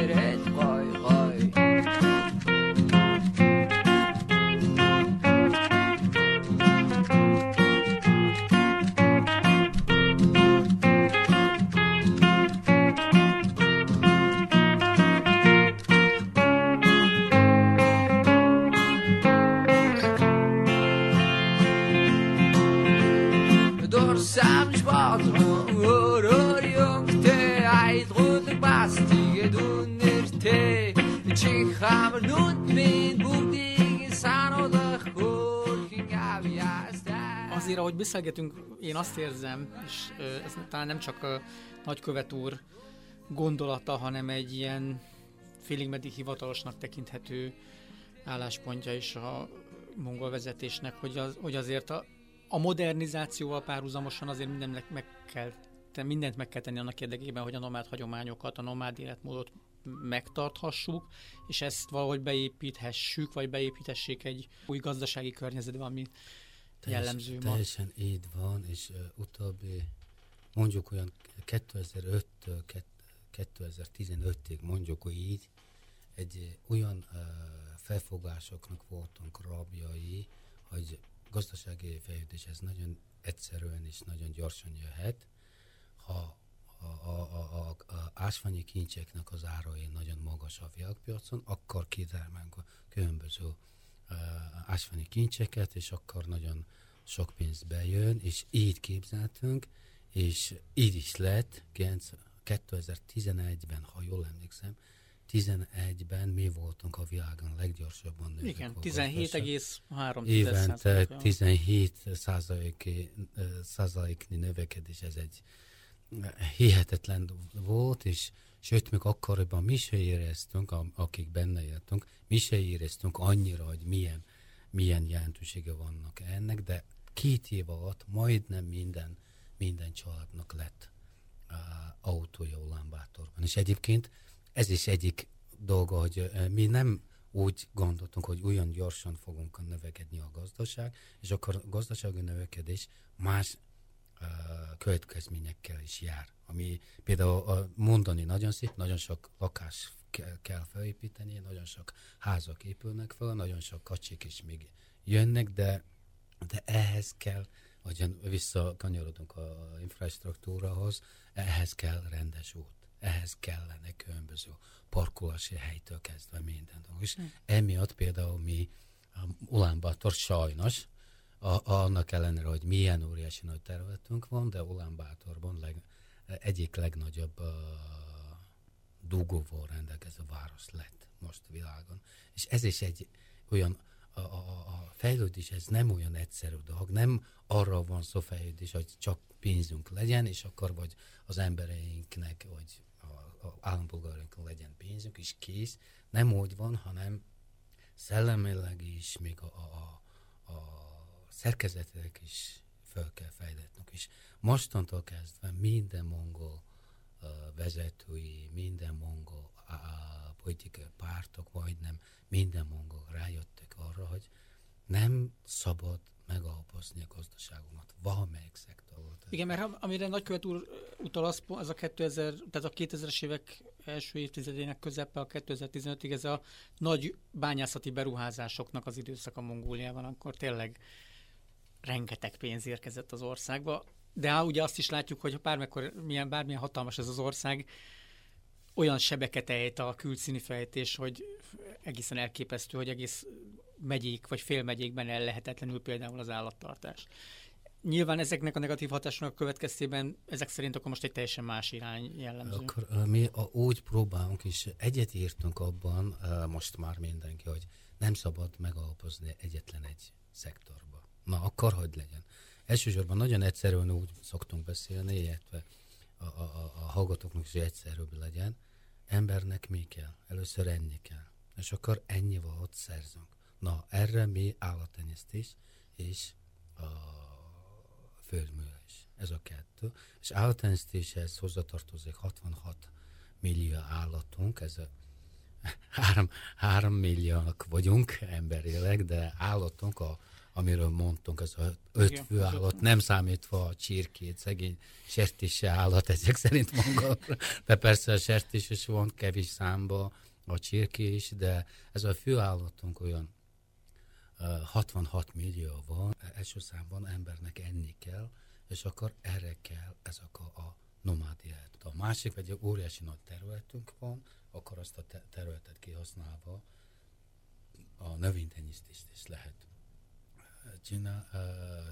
S2: Hayır et koy koy.
S1: Azért, ahogy beszélgetünk, én azt érzem, és ez talán nem csak a nagykövet úr gondolata, hanem egy ilyen félig meddig hivatalosnak tekinthető álláspontja is a mongol vezetésnek, hogy, az, hogy azért a, a modernizációval párhuzamosan azért mindennek meg kell, mindent meg kell tenni annak érdekében, hogy a nomád hagyományokat, a nomád életmódot megtarthassuk, és ezt valahogy beépíthessük, vagy beépítessék egy új gazdasági környezetbe, ami Teljes, jellemző
S2: ma. Teljesen így van, és utóbbi mondjuk olyan 2005-től 2015-ig mondjuk így, egy olyan uh, felfogásoknak voltunk rabjai, hogy gazdasági fejlődés ez nagyon egyszerűen és nagyon gyorsan jöhet, ha a, a, a, a, a ásványi kincseknek az árai nagyon magas a világpiacon, akkor kitermelünk a különböző ásványi kincseket, és akkor nagyon sok pénz bejön, és így képzeltünk, és így is lett 2011-ben, ha jól emlékszem, 11-ben mi voltunk a világon leggyorsabban
S1: nőtt. Igen, 17,3
S2: Évente 17 százaléknyi növekedés, ez egy hihetetlen volt, és sőt, még akkoriban mi se éreztünk, akik benne éltünk, mi se éreztünk annyira, hogy milyen, milyen jelentősége vannak ennek, de két év alatt majdnem minden, minden családnak lett uh, autója Ulánbátorban. És egyébként ez is egyik dolga, hogy uh, mi nem úgy gondoltunk, hogy olyan gyorsan fogunk növekedni a gazdaság, és akkor a gazdasági növekedés más következményekkel is jár. Ami például mondani nagyon szép, nagyon sok lakás kell felépíteni, nagyon sok házak épülnek fel, nagyon sok kacsik is még jönnek, de, de ehhez kell, hogy visszakanyarodunk a infrastruktúrahoz, ehhez kell rendes út, ehhez kellene különböző parkolási helytől kezdve minden dolog. És hm. emiatt például mi Ulánbátor sajnos, a, annak ellenére, hogy milyen óriási nagy területünk van, de Ulánbátorban leg, egyik legnagyobb uh, dugóval rendelkező város lett most világon. És ez is egy olyan, a, a, a fejlődés, ez nem olyan egyszerű dolog, nem arra van szó fejlődés, hogy csak pénzünk legyen, és akkor vagy az embereinknek, vagy a, a állampolgárainknak legyen pénzünk, és kész. Nem úgy van, hanem szellemileg is, még a, a, a szerkezetek is fel kell fejletnünk. És mostantól kezdve minden mongol uh, vezetői, minden mongol uh, politikai pártok, majdnem minden mongol rájöttek arra, hogy nem szabad megalapozni a gazdaságomat valamelyik szektor volt.
S1: Igen, mert amire nagykövet úr utal, az, az a 2000, tehát a 2000-es évek első évtizedének közepe a 2015-ig ez a nagy bányászati beruházásoknak az időszaka Mongóliában, akkor tényleg rengeteg pénz érkezett az országba. De hát ugye azt is látjuk, hogy bármikor, milyen, bármilyen hatalmas ez az ország, olyan sebeket ejt a külszíni fejtés, hogy egészen elképesztő, hogy egész megyék vagy félmegyékben el lehetetlenül például az állattartás. Nyilván ezeknek a negatív hatásnak a következtében ezek szerint akkor most egy teljesen más irány jellemző.
S2: Akkor mi a, úgy próbálunk, és egyet írtunk abban, most már mindenki, hogy nem szabad megalapozni egyetlen egy szektorba. Na, akkor hogy legyen. Elsősorban nagyon egyszerűen úgy szoktunk beszélni, illetve a, a, a, a hallgatóknak is egyszerűbb legyen. Embernek mi kell? Először ennyi kell. És akkor ennyi ott szerzünk. Na, erre mi állattenyésztés és a földművelés. Ez a kettő. És állattenyésztéshez hozzatartozik 66 millió állatunk, ez a *laughs* három, három millióak vagyunk emberileg, de állatunk, a, amiről mondtunk, ez a öt Igen, fő állat, nem számítva a csirkét, szegény sertése állat ezek szerint maga, *laughs* de persze a sertés is van kevés számba, a csirké is, de ez a fő állatunk olyan 66 millió van, első számban embernek enni kell, és akkor erre kell ezek a, a nomádiát. A másik, egy óriási nagy területünk van, akkor azt a területet kihasználva a növénytenyésztést is lehet csinál,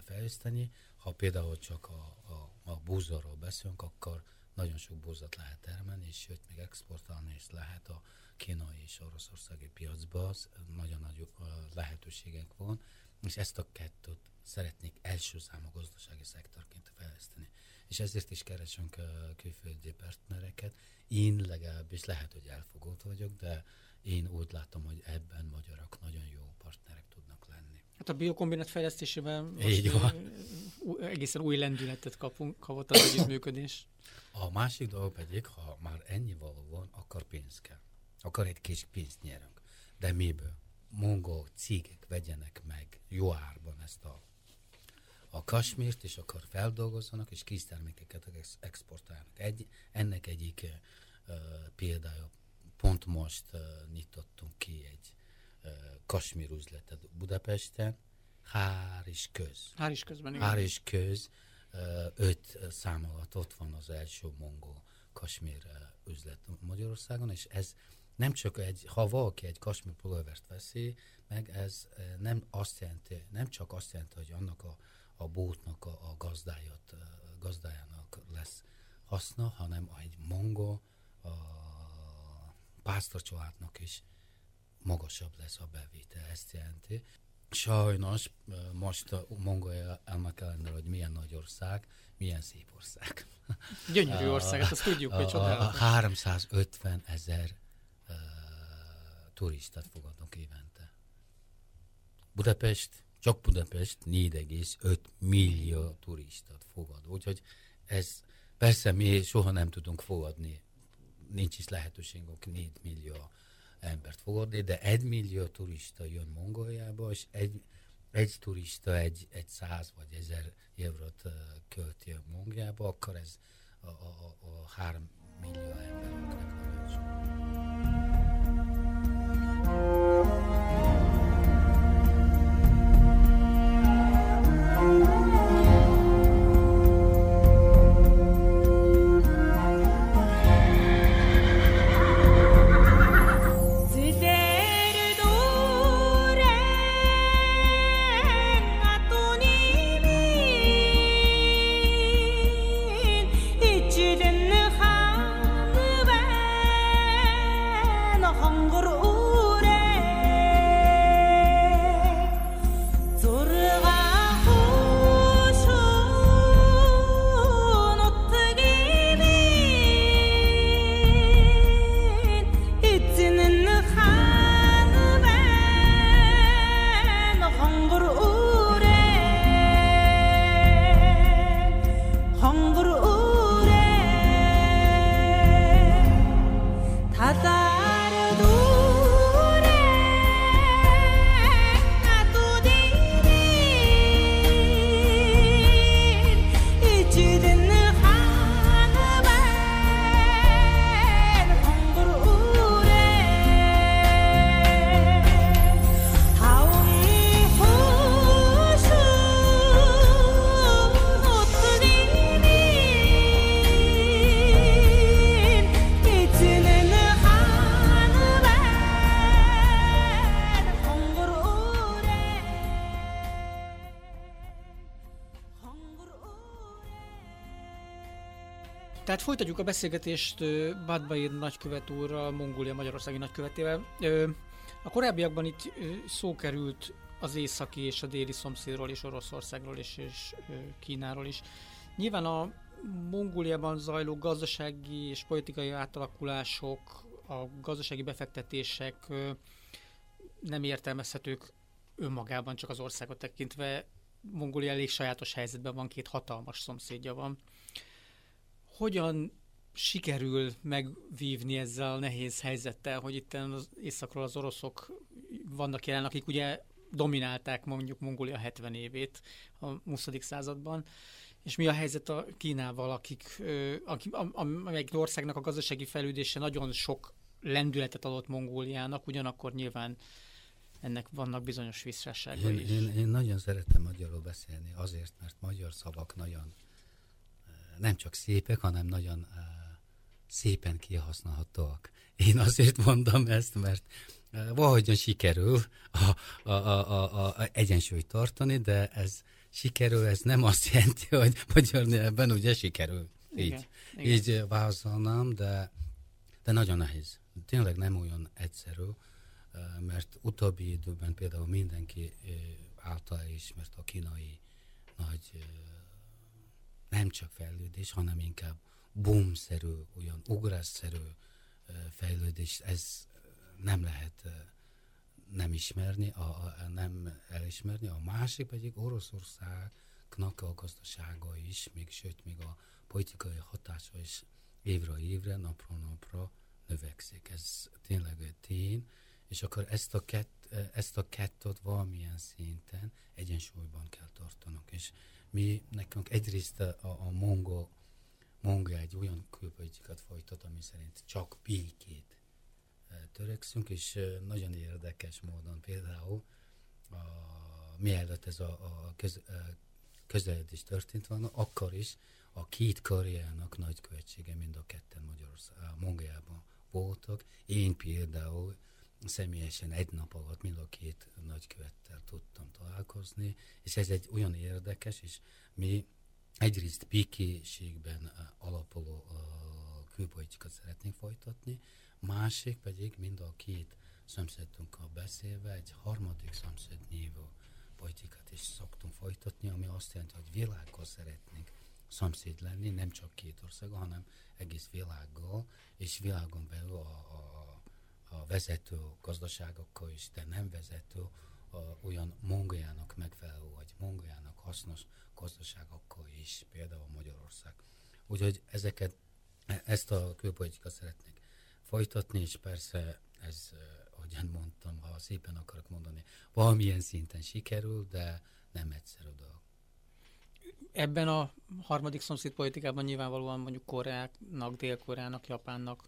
S2: fejleszteni. Ha például csak a, a, a búzorról beszélünk, akkor nagyon sok búzat lehet termelni, és sőt, még exportálni is lehet a kínai és oroszországi piacba, nagyon nagy lehetőségek van, és ezt a kettőt szeretnék első számú gazdasági szektorként fejleszteni. És ezért is keresünk külföldi partnereket. Én legalábbis lehet, hogy elfogott vagyok, de én úgy látom, hogy ebben magyarok nagyon jó.
S1: Hát a biokombinát fejlesztésével
S2: Így van.
S1: egészen új lendületet kapunk, kapott az együttműködés.
S2: A másik dolog pedig, ha már ennyi való van, akkor pénz kell akkor egy kis pénzt nyerünk. De miből? Mongol cégek vegyenek meg jó árban ezt a, a kasmírt, és akkor feldolgozzanak, és késztermékeket exportálnak. Egy, ennek egyik uh, példája, pont most uh, nyitottunk ki egy kasmír üzletet Budapesten, hár és köz.
S1: Hár és közben,
S2: igen. Hár és köz, öt szám alatt ott van az első mongol kasmír üzlet Magyarországon, és ez nem csak egy, ha valaki egy kasmir pulóvert veszi, meg ez nem azt jelenti, nem csak azt jelenti, hogy annak a, a bótnak a, a gazdáját, gazdájának lesz haszna, hanem egy mongol a pásztorcsaládnak is magasabb lesz a bevétel, ezt jelenti. Sajnos most a Mongolia annak ellenére, hogy milyen nagy ország, milyen szép ország. *laughs*
S1: Gyönyörű ország, ezt azt tudjuk, hogy csodálatos.
S2: 350 ezer turistát fogadnak évente. Budapest, csak Budapest 4,5 millió turistát fogad. Úgyhogy ez persze mi soha nem tudunk fogadni, nincs is lehetőségünk 4 millió embert fogadni, de egy millió turista jön Mongóliába, és egy, egy turista egy, egy száz vagy ezer eurót költi Mongóliába, akkor ez a, a, a három millió embereknek nagyon
S1: folytatjuk a beszélgetést Badbair nagykövet úrral, Mongólia Magyarországi nagykövetével. A korábbiakban itt szó került az északi és a déli szomszédról és Oroszországról és, és Kínáról is. Nyilván a Mongóliában zajló gazdasági és politikai átalakulások, a gazdasági befektetések nem értelmezhetők önmagában csak az országot tekintve. Mongólia elég sajátos helyzetben van, két hatalmas szomszédja van. Hogyan sikerül megvívni ezzel a nehéz helyzettel, hogy itt az északról az oroszok vannak jelen, akik ugye dominálták mondjuk Mongólia 70 évét a 20. században, és mi a helyzet a Kínával, akik, akik amelyik országnak a gazdasági fejlődése nagyon sok lendületet adott Mongóliának, ugyanakkor nyilván ennek vannak bizonyos visszásságai
S2: én,
S1: is.
S2: Én, én nagyon szeretem magyarul beszélni, azért, mert magyar szavak nagyon nem csak szépek, hanem nagyon uh, szépen kihasználhatóak. Én azért mondom ezt, mert uh, valahogyan sikerül a, a, a, a, a egyensúlyt tartani, de ez sikerül, ez nem azt jelenti, hogy magyar nyelven ugye sikerül. Így, igen, igen. így válaszolnám, de, de nagyon nehéz. Tényleg nem olyan egyszerű, mert utóbbi időben például mindenki által ismert a kínai nagy nem csak fejlődés, hanem inkább boomszerű, olyan ugrásszerű fejlődés, ez nem lehet nem ismerni, a, nem elismerni. A másik pedig Oroszországnak a gazdasága is, még sőt, még a politikai hatása is évre évre, napról napra növekszik. Ez tényleg egy tény, és akkor ezt a, kett, ezt a kettőt valamilyen szinten egyensúlyban kell tartanunk. És mi nekünk egyrészt a, a mongol, mongol egy olyan külpolitikát folytat, ami szerint csak békét törekszünk, és nagyon érdekes módon például a, mielőtt ez a, a köz, közeledés történt volna, akkor is a két karjának nagykövetsége mind a ketten Magyarország, Mongoliában voltak. Én például személyesen egy nap alatt mind a két nagykövettel tudtam találkozni, és ez egy olyan érdekes, és mi egyrészt békéségben alapuló külpolitikát szeretnénk folytatni, másik pedig mind a két szomszédunkkal beszélve egy harmadik szomszéd nyívó politikát is szoktunk folytatni, ami azt jelenti, hogy világgal szeretnénk szomszéd lenni, nem csak két ország, hanem egész világgal, és világon belül a, a, a vezető gazdaságokkal is, de nem vezető a, olyan Mongoliának megfelelő, vagy Mongoliának hasznos gazdaságokkal is, például Magyarország. Úgyhogy ezeket, ezt a külpolitikát szeretnék folytatni, és persze ez, ahogyan mondtam, ha szépen akarok mondani, valamilyen szinten sikerül, de nem egyszerű dolog.
S1: Ebben a harmadik szomszéd politikában nyilvánvalóan mondjuk Koreának, Dél-Koreának, Japánnak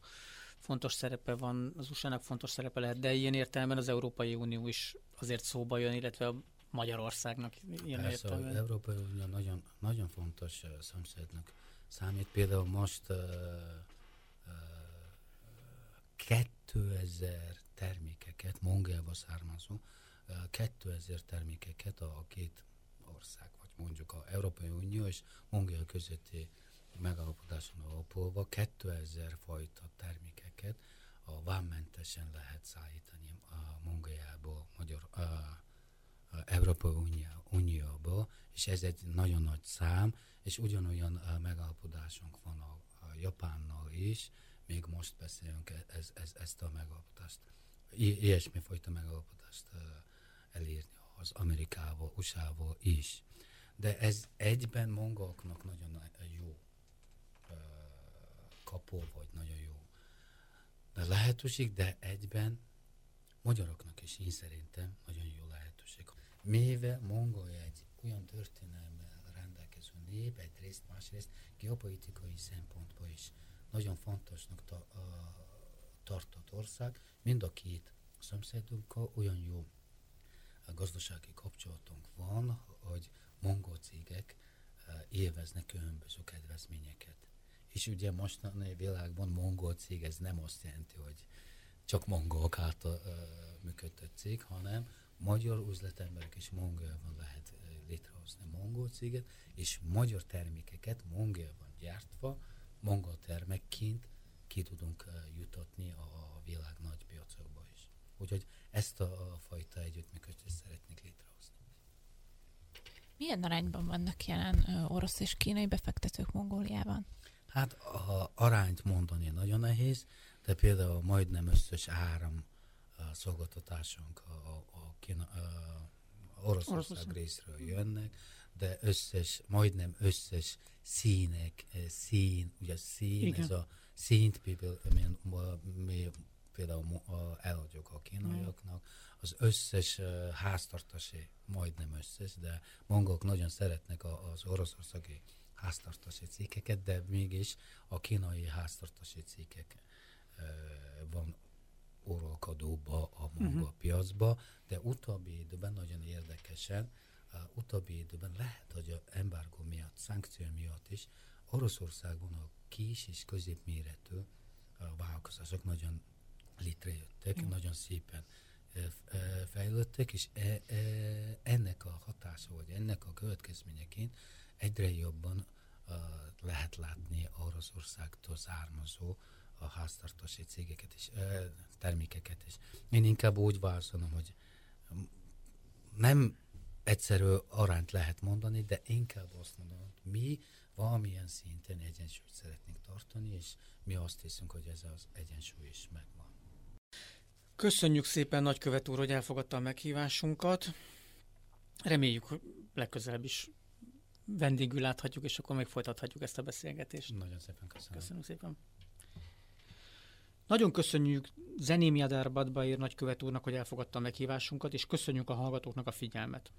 S1: fontos szerepe van, az USA-nak fontos szerepe lehet, de ilyen értelemben az Európai Unió is azért szóba jön, illetve a Magyarországnak ilyen
S2: Persze,
S1: értelemben.
S2: Az Európai Unió nagyon, nagyon fontos uh, szomszédnak számít. Például most uh, 2000 termékeket, Mongolba származó, 2000 termékeket a két ország, vagy mondjuk a Európai Unió és Mongolia közötti megalapodáson alapulva 2000 fajta termékeket a vámmentesen lehet szállítani a Mongoliából, Magyar, a, a Európai Unió, Unióba, és ez egy nagyon nagy szám, és ugyanolyan megalapodásunk van a, a Japánnal is, még most beszélünk e- ez, ez, ezt a megalkotást, I- ilyesmi fajta megalkotást uh, elérni az Amerikával, USA-val is. De ez egyben mongoloknak nagyon jó kapó, vagy nagyon jó de lehetőség, de egyben magyaroknak is én szerintem nagyon jó lehetőség. Mivel Mongolia egy olyan történelemmel rendelkező nép, egyrészt, másrészt geopolitikai szempontból is nagyon fontosnak ta, a, tartott ország, mind a két szomszédunkkal olyan jó a gazdasági kapcsolatunk van, hogy mongol cégek élveznek különböző kedvezményeket. És ugye mostani világban mongol cég, ez nem azt jelenti, hogy csak mongolok által uh, működött cég, hanem magyar üzletemberek is Mongolban lehet létrehozni mongol céget, és magyar termékeket Mongolban gyártva mongol termekként ki tudunk jutatni a világ nagy piacokba is. Úgyhogy ezt a fajta együttműködést szeretnék létrehozni.
S3: Milyen arányban vannak jelen orosz és kínai befektetők Mongóliában?
S2: Hát a arányt mondani nagyon nehéz, de például majdnem összes áram szolgáltatásunk a, a, a, Kína, a Oroszország Oroszország részről jönnek, de összes, majdnem összes színek, szín, ugye szín, Igen. ez a színt például, mi például eladjuk a kínaiaknak, az összes háztartási, majdnem összes, de mongolok nagyon szeretnek az oroszországi háztartási cikkeket, de mégis a kínai háztartási cikkek van uralkodóba a mongol uh-huh. piacba, de utóbbi időben nagyon érdekesen, uh, utóbbi időben lehet, hogy a embargo miatt, szankció miatt is Oroszországon a kis és középméretű uh, vállalkozások nagyon létrejöttek, uh-huh. nagyon szépen uh, fejlődtek, és e, e, ennek a hatása, vagy ennek a következményeként egyre jobban uh, lehet látni Oroszországtól származó a háztartási cégeket és termékeket is. Én inkább úgy válaszolom, hogy nem egyszerű arányt lehet mondani, de inkább azt mondom, hogy mi valamilyen szinten egyensúlyt szeretnénk tartani, és mi azt hiszünk, hogy ez az egyensúly is megvan.
S1: Köszönjük szépen, nagykövet úr, hogy elfogadta a meghívásunkat. Reméljük, hogy legközelebb is vendégül láthatjuk, és akkor még folytathatjuk ezt a beszélgetést.
S2: Nagyon szépen köszönöm.
S1: Köszönöm szépen. Nagyon köszönjük Zeném Jadár Badbair nagykövet úrnak, hogy elfogadta a meghívásunkat, és köszönjük a hallgatóknak a figyelmet.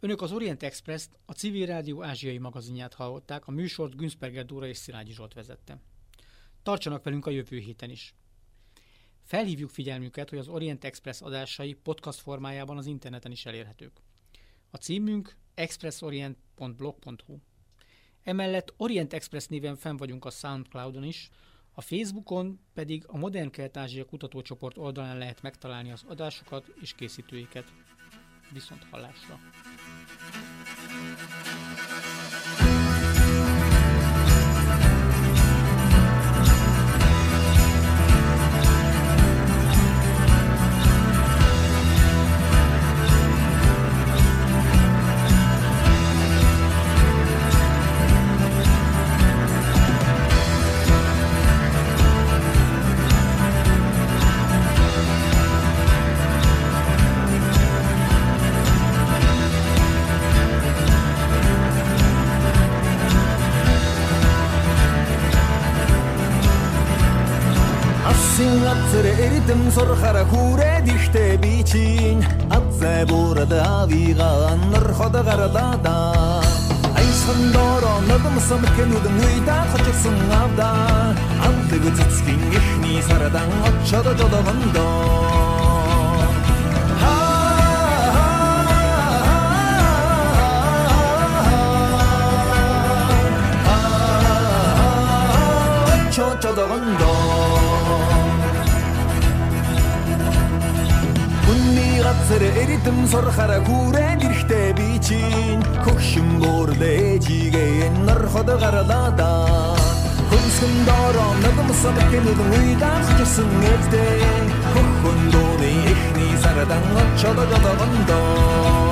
S1: Önök az Orient Express-t, a Civil Rádió ázsiai magazinját hallották, a műsort Günzberger Dóra és Szilágyi Zsolt vezette. Tartsanak velünk a jövő héten is. Felhívjuk figyelmüket, hogy az Orient Express adásai podcast formájában az interneten is elérhetők. A címünk expressorient.blog.hu. Emellett Orient Express néven fenn vagyunk a Soundcloudon is, a Facebookon pedig a Modern Kelet-Ázsia kutatócsoport oldalán lehet megtalálni az adásokat és készítőiket. Viszont hallásra!
S4: thank you чин атзай бурада вига нар хода гаралада айсан доро надам самкен удам уйда хочсон авда. Антэг цэцгийн ихний сарадан очоод жодогондоо Газар эрдэм сурхара хүрэн эрэхтэй би чинь хөхшин буурлээ жигээ нар хот гарлаадаа Хүнсгэн дороо нагмсан гэнэд үйдаас жисэн эвдээ Хөхөн дууны эхний сарадан очоод гадагандаа